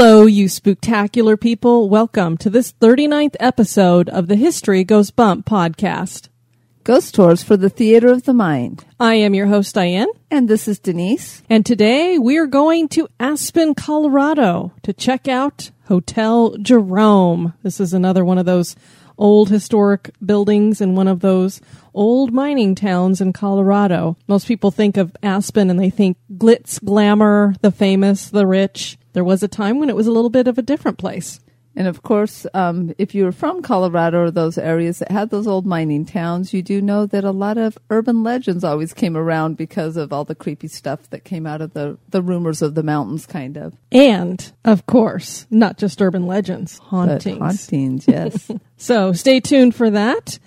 Hello, you spooktacular people. Welcome to this 39th episode of the History Goes Bump podcast. Ghost Tours for the Theater of the Mind. I am your host, Diane, And this is Denise. and today we are going to Aspen, Colorado to check out Hotel Jerome. This is another one of those old historic buildings in one of those old mining towns in Colorado. Most people think of Aspen and they think glitz, glamour, the famous, the rich. There was a time when it was a little bit of a different place. And of course, um, if you're from Colorado or those areas that had those old mining towns, you do know that a lot of urban legends always came around because of all the creepy stuff that came out of the, the rumors of the mountains, kind of. And, of course, not just urban legends, But hauntings. hauntings, yes. So stay tuned for that.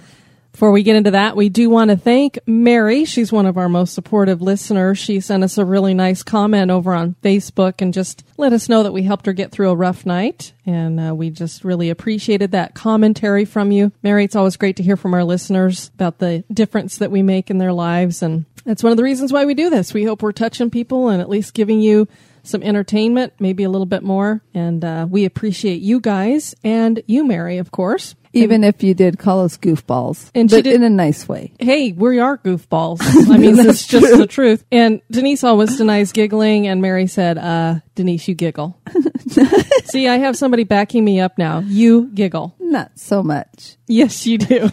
Before we get into that, we do want to thank Mary. She's one of our most supportive listeners. She sent us a really nice comment over on Facebook and just let us know that we helped her get through a rough night. And uh, we just really appreciated that commentary from you. Mary, it's always great to hear from our listeners about the difference that we make in their lives. And that's one of the reasons why we do this. We hope we're touching people and at least giving you some entertainment, maybe a little bit more. And uh, we appreciate you guys and you, Mary, of course. Even if you did call us goofballs, And but did- in a nice way. hey, we are goofballs. I mean, that's just the truth. And Denise always denies giggling, and Mary said, uh, Denise, you giggle. See, I have somebody backing me up now. You giggle. Not so much. Yes, you do.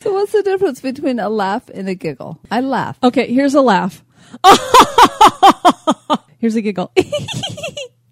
So what's the difference between a laugh and a giggle? I laugh. okay, here's a laugh. here's a giggle.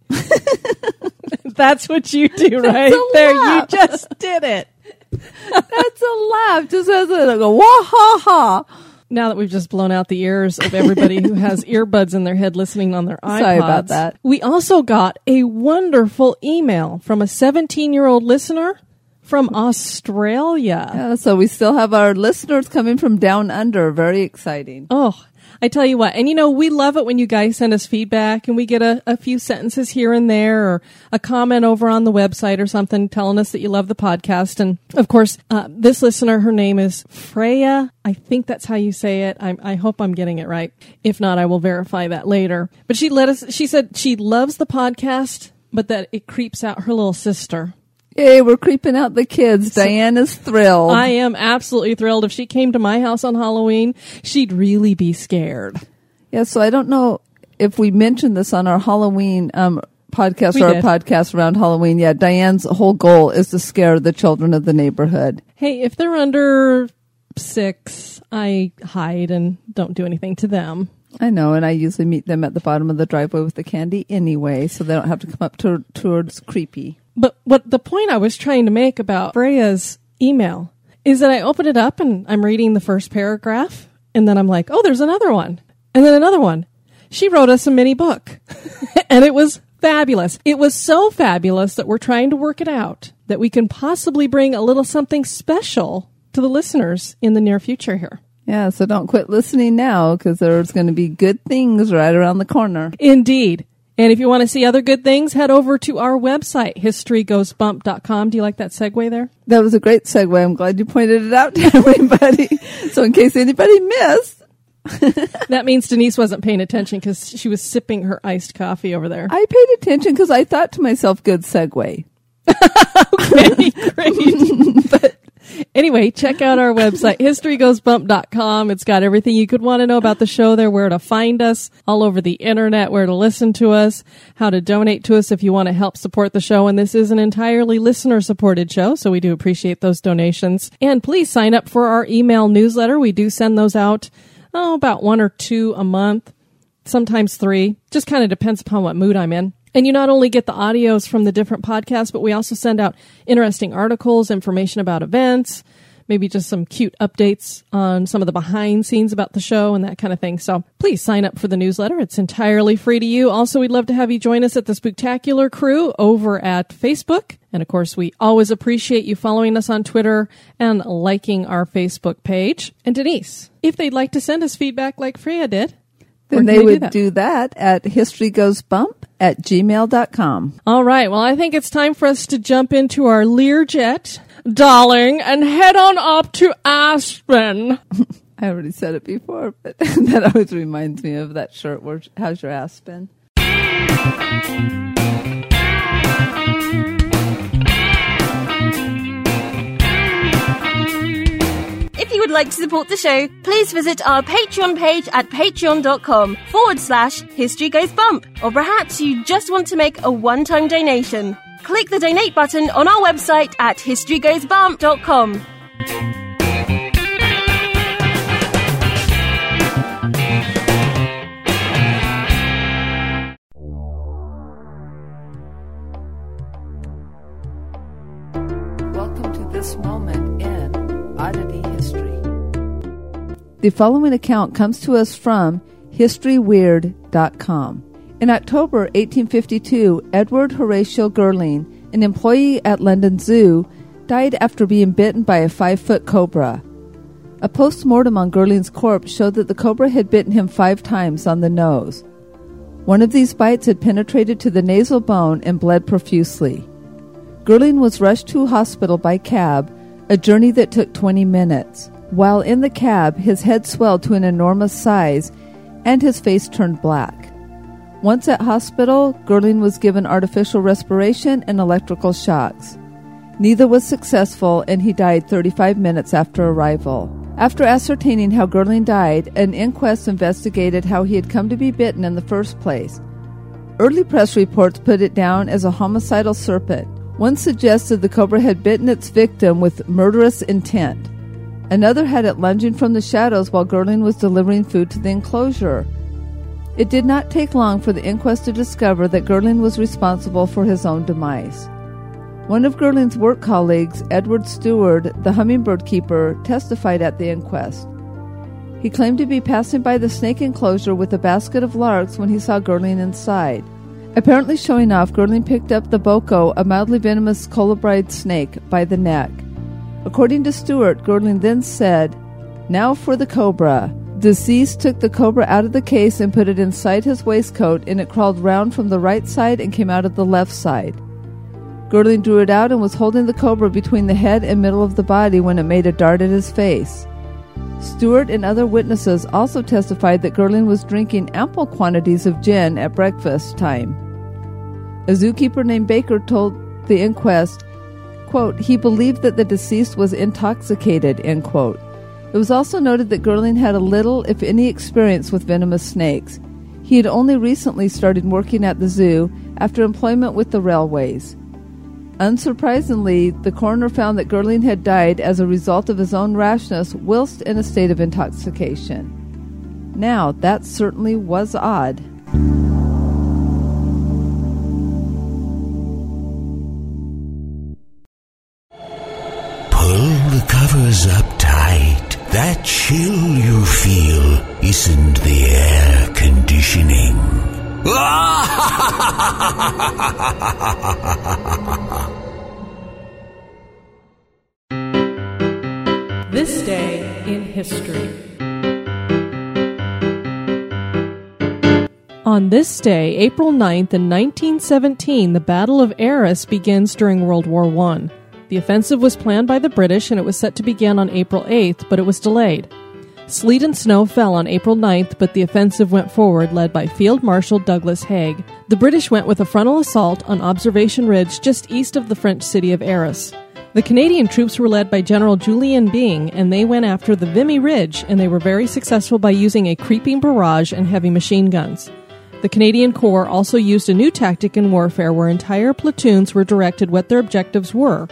That's what you do right there. laugh. You just did it. That's a laugh. Just as a go, wah ha ha. now that we've just blown out the ears of everybody who has earbuds in their head listening on their iPods. Sorry about that. We also got a wonderful email from a 17 year old listener from Australia. Yeah, so we still have our listeners coming from down under. Very exciting. Oh, I tell you what, and you know, we love it when you guys send us feedback and we get a, a few sentences here and there or a comment over on the website or something telling us that you love the podcast. And of course, uh, this listener, her name is Freya. I think that's how you say it. I, I hope I'm getting it right. If not, I will verify that later. But she let us, she said she loves the podcast, but that it creeps out her little sister. Yay, we're creeping out the kids. Diane is thrilled. I am absolutely thrilled. If she came to my house on Halloween, she'd really be scared. yeah, so I don't know if we mentioned this on our Halloween um, podcast We or did. our podcast around Halloween. Yeah, Diane's whole goal is to scare the children of the neighborhood. Hey, if they're under six, I hide and don't do anything to them. I know, and I usually meet them at the bottom of the driveway with the candy anyway, so they don't have to come up to, towards creepy. But what the point I was trying to make about Freya's email is that I open it up and I'm reading the first paragraph, and then I'm like, oh, there's another one, and then another one. She wrote us a mini book, and it was fabulous. It was so fabulous that we're trying to work it out that we can possibly bring a little something special to the listeners in the near future here. Yeah, so don't quit listening now because there's going to be good things right around the corner. Indeed. And if you want to see other good things, head over to our website, historygoesbump.com. Do you like that segue there? That was a great segue. I'm glad you pointed it out to everybody. so in case anybody missed, That means Denise wasn't paying attention because she was sipping her iced coffee over there. I paid attention because I thought to myself, good segue. Okay, great. but anyway, check out our website, historygoesbump.com. It's got everything you could want to know about the show there, where to find us all over the internet, where to listen to us, how to donate to us if you want to help support the show. And this is an entirely listener supported show, so we do appreciate those donations. And please sign up for our email newsletter. We do send those out, oh, about one or two a month sometimes three. Just kind of depends upon what mood I'm in. And you not only get the audios from the different podcasts, but we also send out interesting articles, information about events, maybe just some cute updates on some of the behind scenes about the show and that kind of thing. So please sign up for the newsletter. It's entirely free to you. Also, we'd love to have you join us at the Spooktacular crew over at Facebook. And of course, we always appreciate you following us on Twitter and liking our Facebook page. And Denise, if they'd like to send us feedback like Freya did, then they would do that? do that at historygoesbump at gmail.com. All right. Well, I think it's time for us to jump into our Learjet, darling, and head on up to Aspen. I already said it before, but that always reminds me of that shirt where how's your ass would like to support the show, please visit our Patreon page at patreon.com forward slash history goes bump. Or perhaps you just want to make a one time donation. Click the donate button on our website at historygoesbump.com. The following account comes to us from HistoryWeird.com. In October 1852, Edward Horatio Girling, an employee at London Zoo, died after being bitten by a five foot cobra. A post mortem on Girling's corpse showed that the cobra had bitten him five times on the nose. One of these bites had penetrated to the nasal bone and bled profusely. Girling was rushed to hospital by cab, a journey that took 20 minutes. While in the cab, his head swelled to an enormous size and his face turned black. Once at hospital, Girling was given artificial respiration and electrical shocks. Neither was successful, and he died 35 minutes after arrival. After ascertaining how Girling died, an inquest investigated how he had come to be bitten in the first place. Early press reports put it down as a homicidal serpent. One suggested the cobra had bitten its victim with murderous intent. Another had it lunging from the shadows while Girling was delivering food to the enclosure. It did not take long for the inquest to discover that Girling was responsible for his own demise. One of Girling's work colleagues, Edward Stewart, the hummingbird keeper, testified at the inquest. He claimed to be passing by the snake enclosure with a basket of larks when he saw Girling inside. Apparently showing off, Girling picked up the boko, a mildly venomous colubrid snake, by the neck. According to Stewart, Girling then said, Now for the cobra. Deceased took the cobra out of the case and put it inside his waistcoat, and it crawled round from the right side and came out of the left side. Girling drew it out and was holding the cobra between the head and middle of the body when it made a dart at his face. Stewart and other witnesses also testified that Girling was drinking ample quantities of gin at breakfast time. A zookeeper named Baker told the inquest, quote, he believed that the deceased was intoxicated, end quote. It was also noted that Girling had a little, if any, experience with venomous snakes. He had only recently started working at the zoo after employment with the railways. Unsurprisingly, the coroner found that Girling had died as a result of his own rashness whilst in a state of intoxication. Now, that certainly was odd. Pull the covers up tight. That chill you feel isn't the air conditioning. This day in history. On this day, April 9th in 1917, the Battle of Arras begins during World War I. The offensive was planned by the British and it was set to begin on April 8th, but it was delayed. Sleet and snow fell on April 9th, but the offensive went forward, led by Field Marshal Douglas Haig. The British went with a frontal assault on Observation Ridge just east of the French city of Arras. The Canadian troops were led by General Julian Byng, and they went after the Vimy Ridge, and they were very successful by using a creeping barrage and heavy machine guns. The Canadian Corps also used a new tactic in warfare where entire platoons were directed what their objectives were,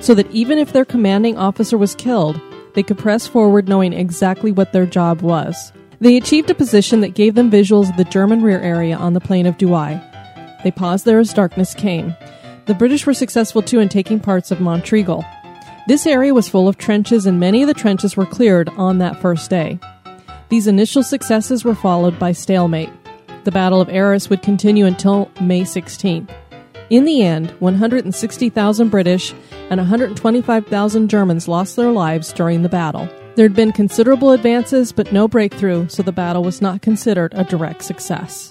so that even if their commanding officer was killed, they could press forward knowing exactly what their job was. They achieved a position that gave them visuals of the German rear area on the plain of Douai. They paused there as darkness came. The British were successful too in taking parts of Montreal. This area was full of trenches, and many of the trenches were cleared on that first day. These initial successes were followed by stalemate. The Battle of Arras would continue until May 16th. In the end, 160,000 British and 125,000 Germans lost their lives during the battle. There had been considerable advances, but no breakthrough, so the battle was not considered a direct success.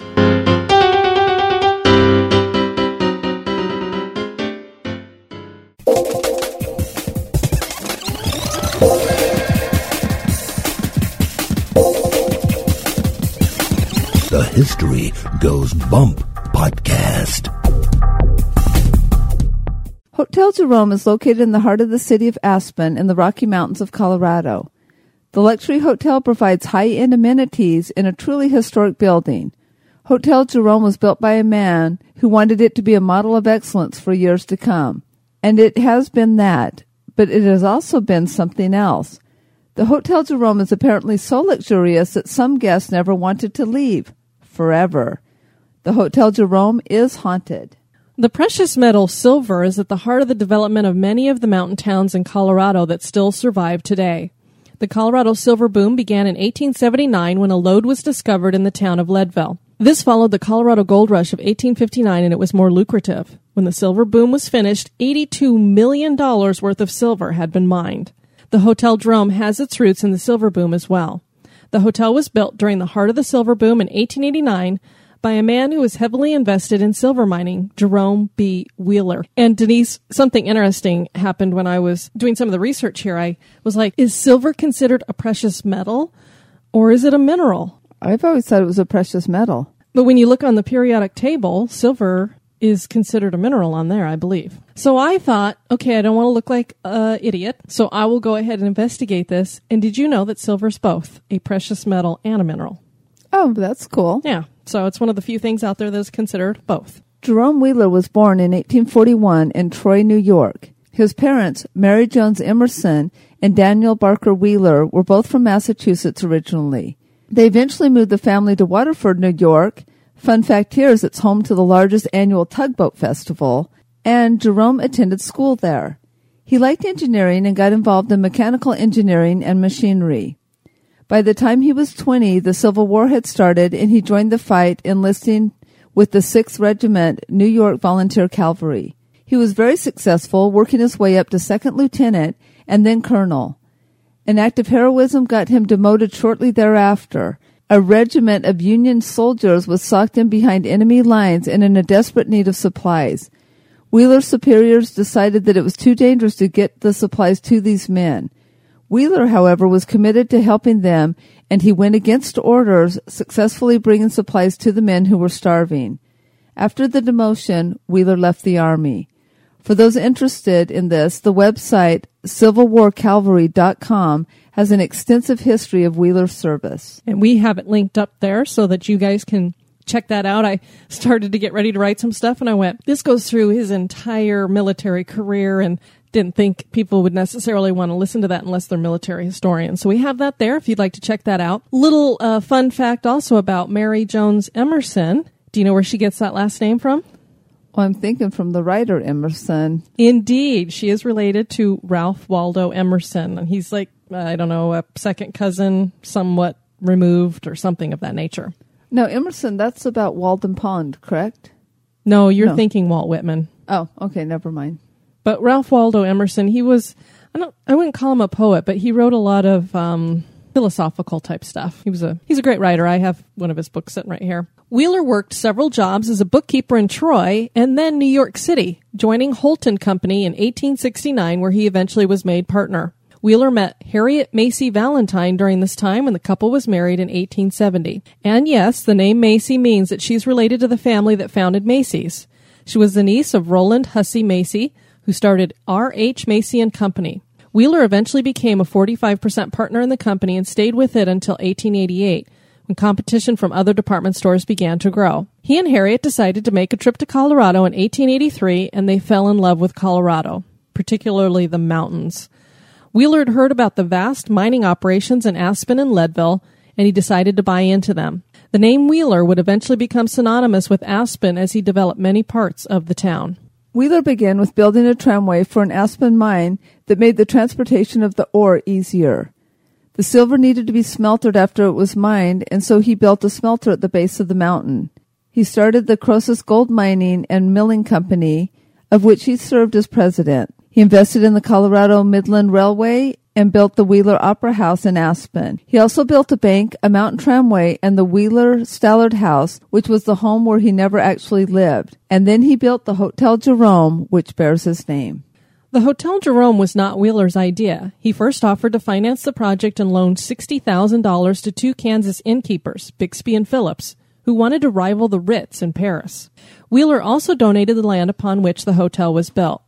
The History Goes Bump podcast. Hotel Jerome is located in the heart of the city of Aspen in the Rocky Mountains of Colorado. The luxury hotel provides high-end amenities in a truly historic building. Hotel Jerome was built by a man who wanted it to be a model of excellence for years to come. And it has been that, but it has also been something else. The Hotel Jerome is apparently so luxurious that some guests never wanted to leave forever. The Hotel Jerome is haunted. The precious metal silver is at the heart of the development of many of the mountain towns in Colorado that still survive today. The Colorado silver boom began in 1879 when a lode was discovered in the town of Leadville. This followed the Colorado gold rush of 1859 and it was more lucrative. When the silver boom was finished, $82 million worth of silver had been mined. The Hotel Jerome has its roots in the silver boom as well. The hotel was built during the heart of the silver boom in 1889 by a man who was heavily invested in silver mining, Jerome B. Wheeler. And Denise, something interesting happened when I was doing some of the research here. I was like, is silver considered a precious metal or is it a mineral? I've always thought it was a precious metal. But when you look on the periodic table, silver is considered a mineral on there, I believe. So I thought, okay, I don't want to look like an idiot, so I will go ahead and investigate this. And did you know that silver's both a precious metal and a mineral? Oh, that's cool. Yeah, so it's one of the few things out there that is considered both. Jerome Wheeler was born in 1841 in Troy, New York. His parents, Mary Jones Emerson and Daniel Barker Wheeler, were both from Massachusetts originally. They eventually moved the family to Waterford, New York, Fun fact here is it's home to the largest annual tugboat festival, and Jerome attended school there. He liked engineering and got involved in mechanical engineering and machinery. By the time he was 20, the Civil War had started and he joined the fight enlisting with the 6th Regiment New York Volunteer Cavalry. He was very successful, working his way up to second lieutenant and then colonel. An act of heroism got him demoted shortly thereafter, a regiment of Union soldiers was socked in behind enemy lines and in a desperate need of supplies. Wheeler's superiors decided that it was too dangerous to get the supplies to these men. Wheeler, however, was committed to helping them, and he went against orders, successfully bringing supplies to the men who were starving. After the demotion, Wheeler left the army. For those interested in this, the website civilwarcavalry.com has an extensive history of Wheeler's service. And we have it linked up there so that you guys can check that out. I started to get ready to write some stuff and I went, this goes through his entire military career and didn't think people would necessarily want to listen to that unless they're military historians. So we have that there if you'd like to check that out. Little uh, fun fact also about Mary Jones Emerson. Do you know where she gets that last name from? Well, I'm thinking from the writer Emerson. Indeed, she is related to Ralph Waldo Emerson, and he's like I don't know a second cousin, somewhat removed, or something of that nature. No, Emerson. That's about Walden Pond, correct? No, you're No. thinking Walt Whitman. Oh, okay, never mind. But Ralph Waldo Emerson, he was I don't I wouldn't call him a poet, but he wrote a lot of um, philosophical type stuff. He was a he's a great writer. I have one of his books sitting right here. Wheeler worked several jobs as a bookkeeper in Troy and then New York City, joining Holton Company in 1869 where he eventually was made partner. Wheeler met Harriet Macy Valentine during this time when the couple was married in 1870. And yes, the name Macy means that she's related to the family that founded Macy's. She was the niece of Rowland Hussey Macy, who started R.H. Macy and Company. Wheeler eventually became a 45% partner in the company and stayed with it until 1888, when competition from other department stores began to grow. He and Harriet decided to make a trip to Colorado in 1883, and they fell in love with Colorado, particularly the mountains. Wheeler had heard about the vast mining operations in Aspen and Leadville, and he decided to buy into them. The name Wheeler would eventually become synonymous with Aspen as he developed many parts of the town. Wheeler began with building a tramway for an Aspen mine that made the transportation of the ore easier. The silver needed to be smelted after it was mined, and so he built a smelter at the base of the mountain. He started the Croesus Gold Mining and Milling Company, of which he served as president. He invested in the Colorado Midland Railway and built the Wheeler Opera House in Aspen. He also built a bank, a mountain tramway, and the Wheeler Stallard House, which was the home where he never actually lived. And then he built the Hotel Jerome, which bears his name. The Hotel Jerome was not Wheeler's idea. He first offered to finance the project and loaned $60,000 to two Kansas innkeepers, Bixby and Phillips, who wanted to rival the Ritz in Paris. Wheeler also donated the land upon which the hotel was built.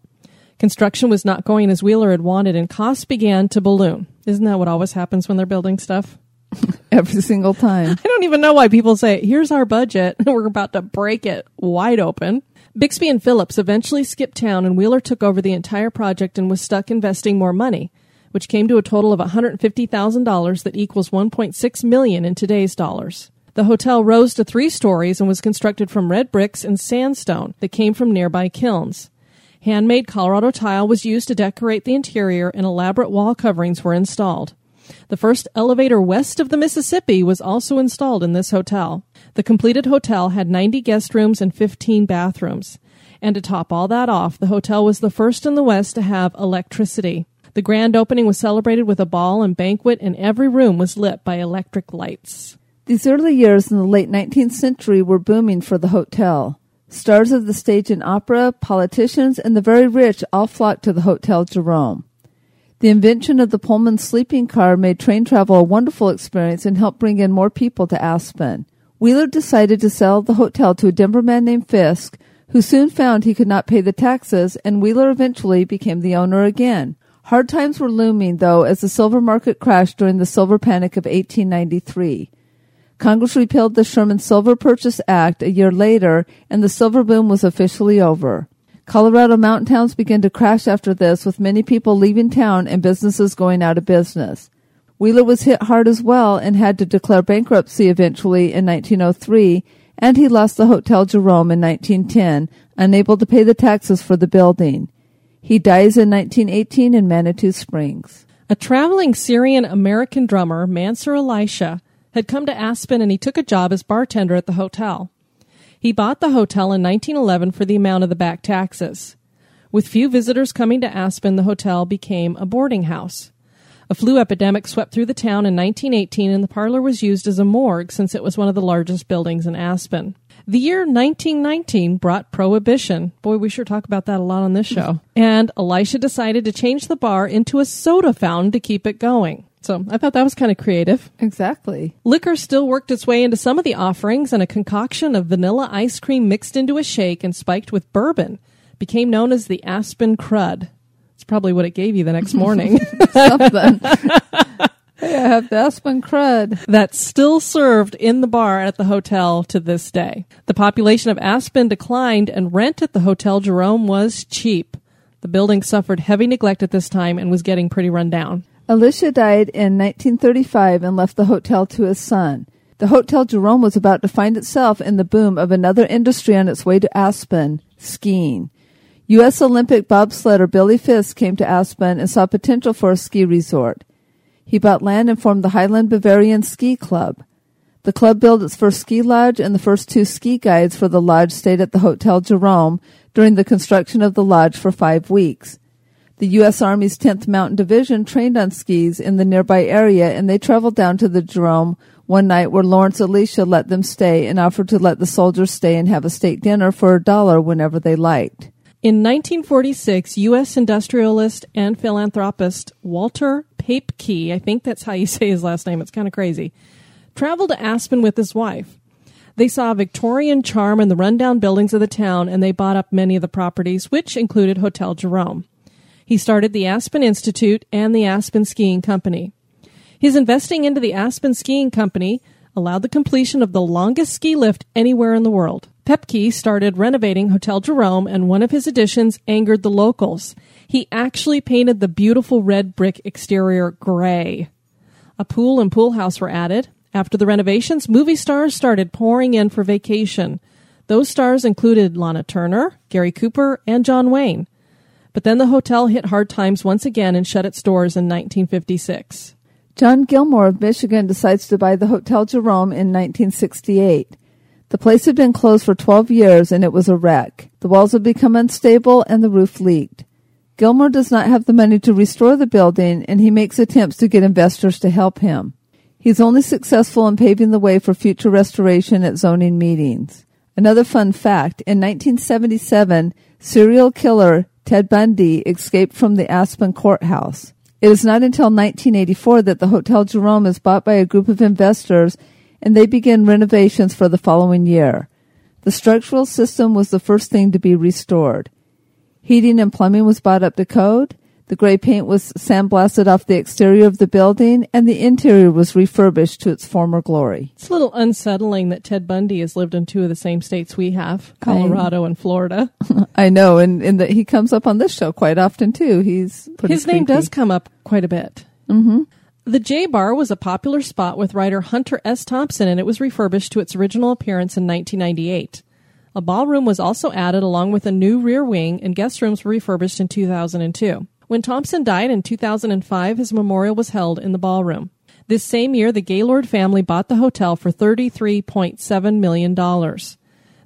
Construction was not going as Wheeler had wanted, and costs began to balloon. Isn't that what always happens when they're building stuff? Every single time. I don't even know why people say, here's our budget, and we're about to break it wide open. Bixby and Phillips eventually skipped town, and Wheeler took over the entire project and was stuck investing more money, which came to a total of $150,000 that equals 1.6 million in today's dollars. The hotel rose to three stories and was constructed from red bricks and sandstone that came from nearby kilns. Handmade Colorado tile was used to decorate the interior, and elaborate wall coverings were installed. The first elevator west of the Mississippi was also installed in this hotel. The completed hotel had 90 guest rooms and 15 bathrooms. And to top all that off, the hotel was the first in the West to have electricity. The grand opening was celebrated with a ball and banquet, and every room was lit by electric lights. These early years in the late 19th century were booming for the hotel. Stars of the stage and opera, politicians, and the very rich all flocked to the Hotel Jerome. The invention of the Pullman sleeping car made train travel a wonderful experience and helped bring in more people to Aspen. Wheeler decided to sell the hotel to a Denver man named Fisk, who soon found he could not pay the taxes, and Wheeler eventually became the owner again. Hard times were looming, though, as the silver market crashed during the silver panic of 1893. Congress repealed the Sherman Silver Purchase Act a year later, and the silver boom was officially over. Colorado mountain towns began to crash after this, with many people leaving town and businesses going out of business. Wheeler was hit hard as well and had to declare bankruptcy eventually in 1903, and he lost the Hotel Jerome in 1910, unable to pay the taxes for the building. He dies in 1918 in Manitou Springs. A traveling Syrian American drummer, Mansur Elisha, had come to Aspen and he took a job as bartender at the hotel. He bought the hotel in 1911 for the amount of the back taxes. With few visitors coming to Aspen, the hotel became a boarding house. A flu epidemic swept through the town in 1918, and the parlor was used as a morgue since it was one of the largest buildings in Aspen. The year 1919 brought prohibition. Boy, we sure talk about that a lot on this show. and Elisha decided to change the bar into a soda fountain to keep it going. So I thought that was kind of creative. Exactly. Liquor still worked its way into some of the offerings, and a concoction of vanilla ice cream mixed into a shake and spiked with bourbon became known as the Aspen Crud. It's probably what it gave you the next morning. Something. I have the Aspen crud. That's still served in the bar at the hotel to this day. The population of Aspen declined, and rent at the Hotel Jerome was cheap. The building suffered heavy neglect at this time and was getting pretty run down. Elisha died in 1935 and left the hotel to his son. The Hotel Jerome was about to find itself in the boom of another industry on its way to Aspen skiing. U.S. Olympic bobsledder Billy Fiske came to Aspen and saw potential for a ski resort. He bought land and formed the Highland Bavarian Ski Club. The club built its first ski lodge, and the first two ski guides for the lodge stayed at the Hotel Jerome during the construction of the lodge for five weeks. The U.S. Army's 10th Mountain Division trained on skis in the nearby area, and they traveled down to the Jerome one night where Lawrence Elisha let them stay and offered to let the soldiers stay and have a state dinner for a dollar whenever they liked. In 1946, U.S. industrialist and philanthropist Walter Paepcke, I think that's how you say his last name, it's kind of crazy, traveled to Aspen with his wife. They saw Victorian charm in the rundown buildings of the town and they bought up many of the properties, which included Hotel Jerome. He started the Aspen Institute and the Aspen Skiing Company. His investing into the Aspen Skiing Company allowed the completion of the longest ski lift anywhere in the world. Paepcke started renovating Hotel Jerome, and one of his additions angered the locals. He actually painted the beautiful red brick exterior gray. A pool and pool house were added. After the renovations, movie stars started pouring in for vacation. Those stars included Lana Turner, Gary Cooper, and John Wayne. But then the hotel hit hard times once again and shut its doors in 1956. John Gilmore of Michigan decides to buy the Hotel Jerome in 1968. The place had been closed for 12 years and it was a wreck. The walls had become unstable and the roof leaked. Gilmore does not have the money to restore the building and he makes attempts to get investors to help him. He's only successful in paving the way for future restoration at zoning meetings. Another fun fact, in 1977, serial killer Ted Bundy escaped from the Aspen courthouse. It is not until 1984 that the Hotel Jerome is bought by a group of investors and they begin renovations for the following year. The structural system was the first thing to be restored. Heating and plumbing was brought up to code. The gray paint was sandblasted off the exterior of the building, and the interior was refurbished to its former glory. It's a little unsettling that Ted Bundy has lived in two of the same states we have, Colorado and Florida. I know, and, and that he comes up on this show quite often too. He's pretty His name does come up quite a bit. Mm-hmm. The J Bar was a popular spot with writer Hunter S. Thompson, and it was refurbished to its original appearance in 1998. A ballroom was also added along with a new rear wing, and guest rooms were refurbished in 2002. When Thompson died in 2005, his memorial was held in the ballroom. This same year, the Gaylord family bought the hotel for $33.7 million.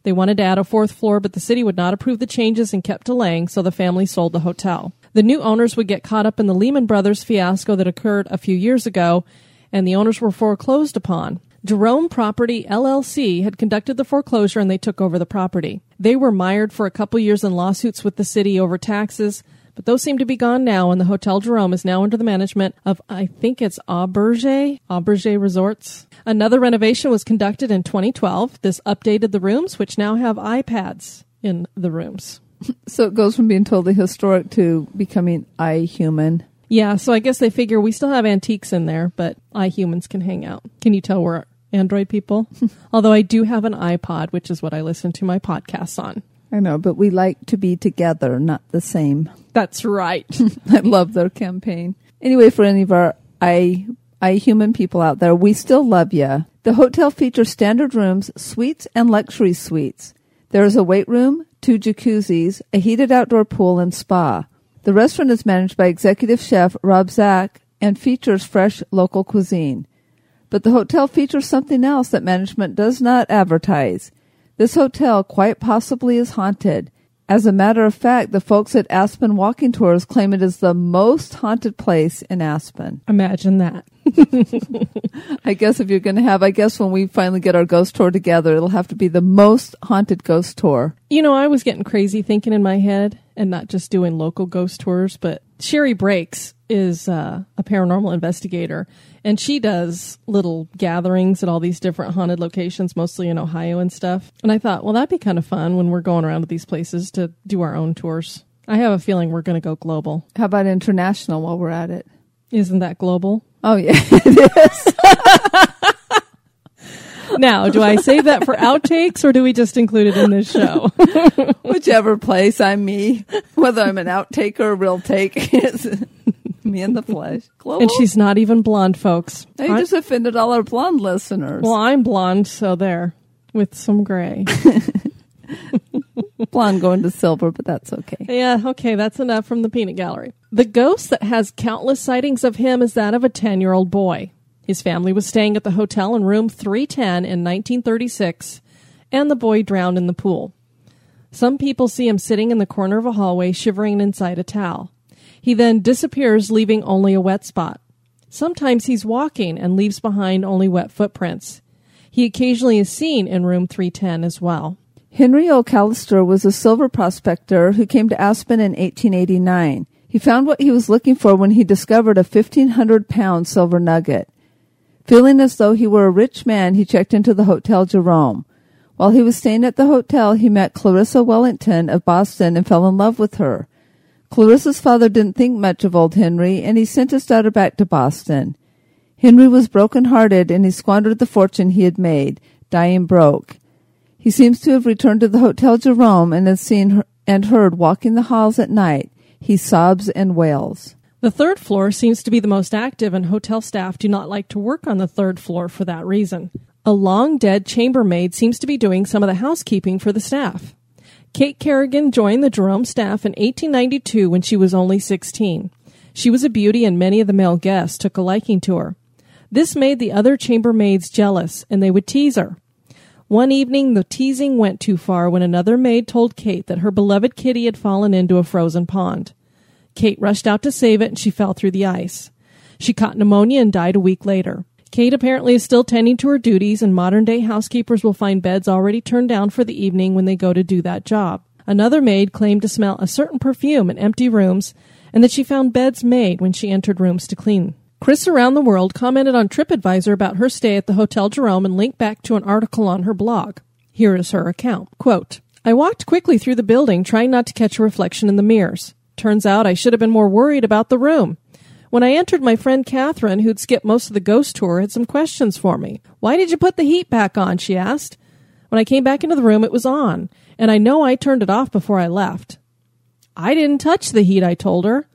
They wanted to add a fourth floor, but the city would not approve the changes and kept delaying, so the family sold the hotel. The new owners would get caught up in the Lehman Brothers fiasco that occurred a few years ago, and the owners were foreclosed upon. Jerome Property LLC had conducted the foreclosure and they took over the property. They were mired for a couple years in lawsuits with the city over taxes, but those seem to be gone now, and the Hotel Jerome is now under the management of, I think it's Auberge, Auberge Resorts. Another renovation was conducted in 2012. This updated the rooms, which now have iPads in the rooms. So it goes from being totally historic to becoming I human. Yeah, so I guess they figure we still have antiques in there, but I humans can hang out. Can you tell we're Android people? Although I do have an iPod, which is what I listen to my podcasts on. I know, but we like to be together, not the same. That's right. I love their campaign. Anyway, for any of our I I human people out there, we still love you. The hotel features standard rooms, suites, and luxury suites. There is a weight room, two jacuzzis, a heated outdoor pool, and spa. The restaurant is managed by executive chef Rob Zack and features fresh local cuisine. But the hotel features something else that management does not advertise. This hotel quite possibly is haunted. As a matter of fact, the folks at Aspen Walking Tours claim it is the most haunted place in Aspen. Imagine that. I guess if you're going to have, I guess when we finally get our ghost tour together, it'll have to be the most haunted ghost tour. You know, I was getting crazy thinking in my head and not just doing local ghost tours, but Sherry Breaks is uh, a paranormal investigator and she does little gatherings at all these different haunted locations, mostly in Ohio and stuff. And I thought, well, that'd be kind of fun when we're going around to these places to do our own tours. I have a feeling we're going to go global. How about international while we're at it? Isn't that global? Oh, yeah, it is. Now, do I save that for outtakes or do we just include it in this show? Whichever place I'm me, whether I'm an outtake or a real take, it's me in the flesh. Global. and she's not even blonde, folks. You just offended all our blonde listeners. Well, I'm blonde, so there with some gray. blonde going to silver, but that's okay. yeah, okay, that's enough from the peanut gallery. The ghost that has countless sightings of him is that of a 10 year old boy. His family was staying at the hotel in room 310 in 1936, and the boy drowned in the pool. Some people see him sitting in the corner of a hallway, shivering inside a towel. He then disappears, leaving only a wet spot. Sometimes he's walking and leaves behind only wet footprints. He occasionally is seen in room 310 as well. Henry O'Callister was a silver prospector who came to Aspen in 1889. He found what he was looking for when he discovered a 1,500 pound silver nugget. Feeling as though he were a rich man, he checked into the Hotel Jerome. While he was staying at the hotel, he met Clarissa Wellington of Boston and fell in love with her. Clarissa's father didn't think much of old Henry, and he sent his daughter back to Boston. Henry was broken-hearted, and he squandered the fortune he had made, dying broke. He seems to have returned to the Hotel Jerome and has seen her and heard walking the halls at night. He sobs and wails. The third floor seems to be the most active, and hotel staff do not like to work on the third floor for that reason. A long dead chambermaid seems to be doing some of the housekeeping for the staff. Kate Kerrigan joined the Jerome staff in 1892 when she was only 16. She was a beauty and many of the male guests took a liking to her. This made the other chambermaids jealous and they would tease her. One evening, the teasing went too far when another maid told Kate that her beloved kitty had fallen into a frozen pond. Kate rushed out to save it and she fell through the ice. She caught pneumonia and died a week later. Kate apparently is still tending to her duties, and modern day housekeepers will find beds already turned down for the evening when they go to do that job. Another maid claimed to smell a certain perfume in empty rooms and that she found beds made when she entered rooms to clean. Chris Around the World commented on TripAdvisor about her stay at the Hotel Jerome and linked back to an article on her blog. Here is her account. Quote, I walked quickly through the building, trying not to catch a reflection in the mirrors. Turns out I should have been more worried about the room. When I entered, my friend Catherine, who'd skipped most of the ghost tour, had some questions for me. Why did you put the heat back on? she asked. When I came back into the room, it was on, and I know I turned it off before I left. I didn't touch the heat, I told her.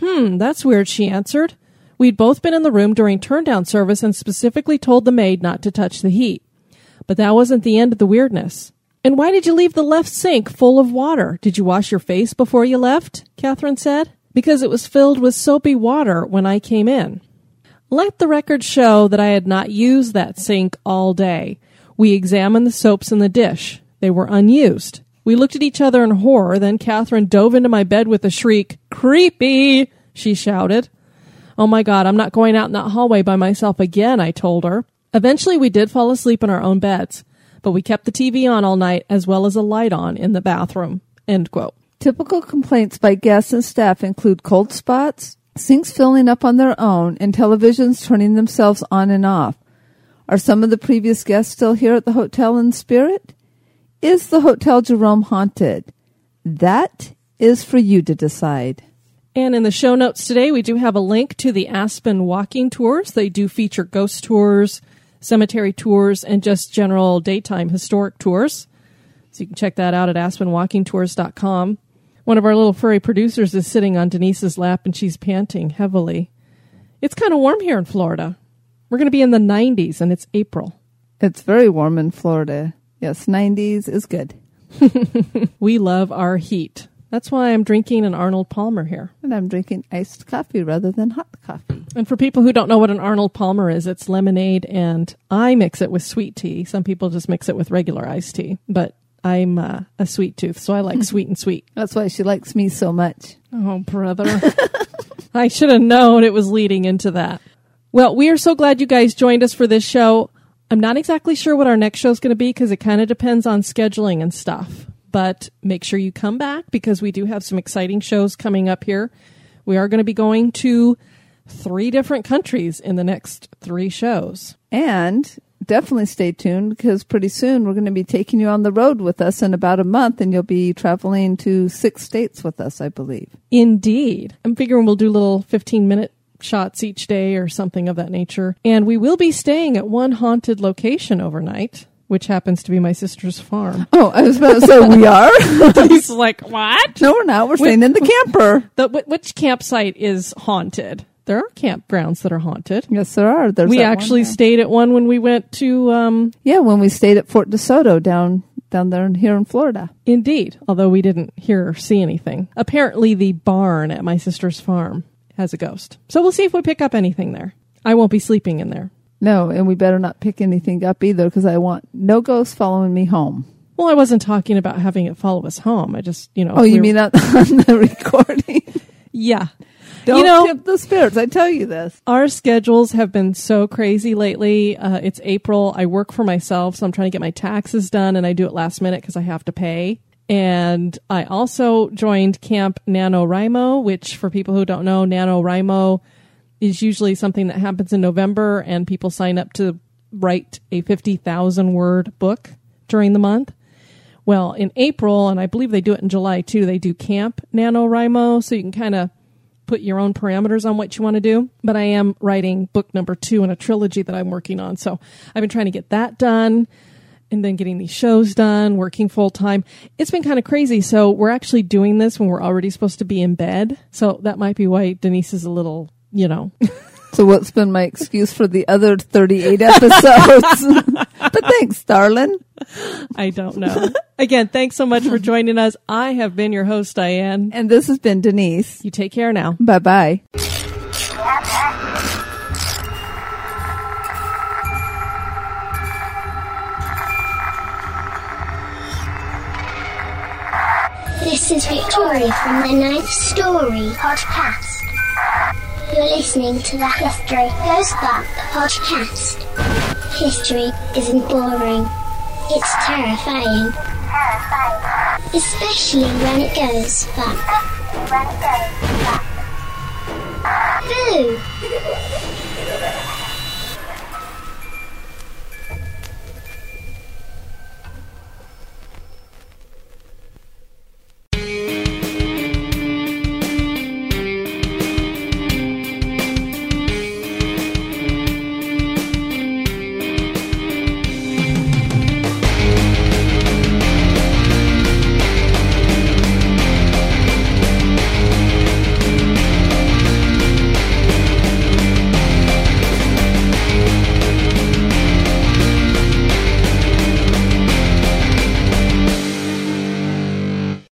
Hmm, that's weird, she answered. We'd both been in the room during turndown service and specifically told the maid not to touch the heat. But that wasn't the end of the weirdness. And why did you leave the left sink full of water? Did you wash your face before you left? Catherine said. Because it was filled with soapy water when I came in. Let the record show that I had not used that sink all day. We examined the soaps in the dish. They were unused. We looked at each other in horror, then Catherine dove into my bed with a shriek. Creepy! she shouted. Oh my god, I'm not going out in that hallway by myself again, I told her. Eventually we did fall asleep in our own beds, but we kept the TV on all night as well as a light on in the bathroom. End quote. Typical complaints by guests and staff include cold spots, sinks filling up on their own, and televisions turning themselves on and off. Are some of the previous guests still here at the hotel in spirit? Is the Hotel Jerome haunted? That is for you to decide. And in the show notes today, we do have a link to the Aspen walking tours. They do feature ghost tours, cemetery tours, and just general daytime historic tours. So you can check that out at aspenwalkingtours.com. One of our little furry producers is sitting on Denise's lap and she's panting heavily. It's kind of warm here in Florida. We're going to be in the 90s and it's April. It's very warm in Florida. Yes, 90s is good. We love our heat. That's why I'm drinking an Arnold Palmer here. And I'm drinking iced coffee rather than hot coffee. And for people who don't know what an Arnold Palmer is, it's lemonade, and I mix it with sweet tea. Some people just mix it with regular iced tea, but I'm uh, a sweet tooth, so I like sweet and sweet. That's why she likes me so much. Oh, brother. I should have known it was leading into that. Well, we are so glad you guys joined us for this show. I'm not exactly sure what our next show is going to be because it kind of depends on scheduling and stuff. But make sure you come back because we do have some exciting shows coming up here. We are going to be going to three different countries in the next three shows. And definitely stay tuned because pretty soon we're going to be taking you on the road with us in about a month and you'll be traveling to six states with us, I believe. Indeed. I'm figuring we'll do little 15 minute shots each day or something of that nature. And we will be staying at one haunted location overnight, which happens to be my sister's farm. Oh, I was about to say we are. He's like, what? no, we're not. We're staying in the camper. The, which campsite is haunted? There are campgrounds that are haunted. Yes, there are. There's we one actually stayed at one when we went to, um, yeah, when we stayed at Fort DeSoto down down there in, here in Florida. Indeed, although we didn't hear or see anything. Apparently, the barn at my sister's farm has a ghost. So we'll see if we pick up anything there. I won't be sleeping in there. No, and we better not pick anything up either because I want no ghosts following me home. Well, I wasn't talking about having it follow us home. I just, you know. Oh, you we mean were- on, on the recording? Yeah. Don't you know, tip the spirits. I tell you this. our schedules have been so crazy lately. Uh, it's April. I work for myself, so I'm trying to get my taxes done, and I do it last minute because I have to pay. And I also joined Camp NaNoWriMo, which, for people who don't know, NaNoWriMo is usually something that happens in November, and people sign up to write a 50,000 word book during the month. Well, in April, and I believe they do it in July too, they do Camp NaNoWriMo, so you can kind of put your own parameters on what you want to do. But I am writing book number two in a trilogy that I'm working on. So I've been trying to get that done and then getting these shows done, working full time. It's been kind of crazy. So we're actually doing this when we're already supposed to be in bed. So that might be why Denise is a little, you know, So what's been my excuse for the other 38 episodes? but thanks, darling. I don't know. Again, thanks so much for joining us. I have been your host, Diane. And this has been Denise. You take care now. Bye bye. This is Victoria from the Ninth Story podcast. You're listening to the History Goes Bump podcast. History isn't boring, it's terrifying. Especially when it goes bump. Boo!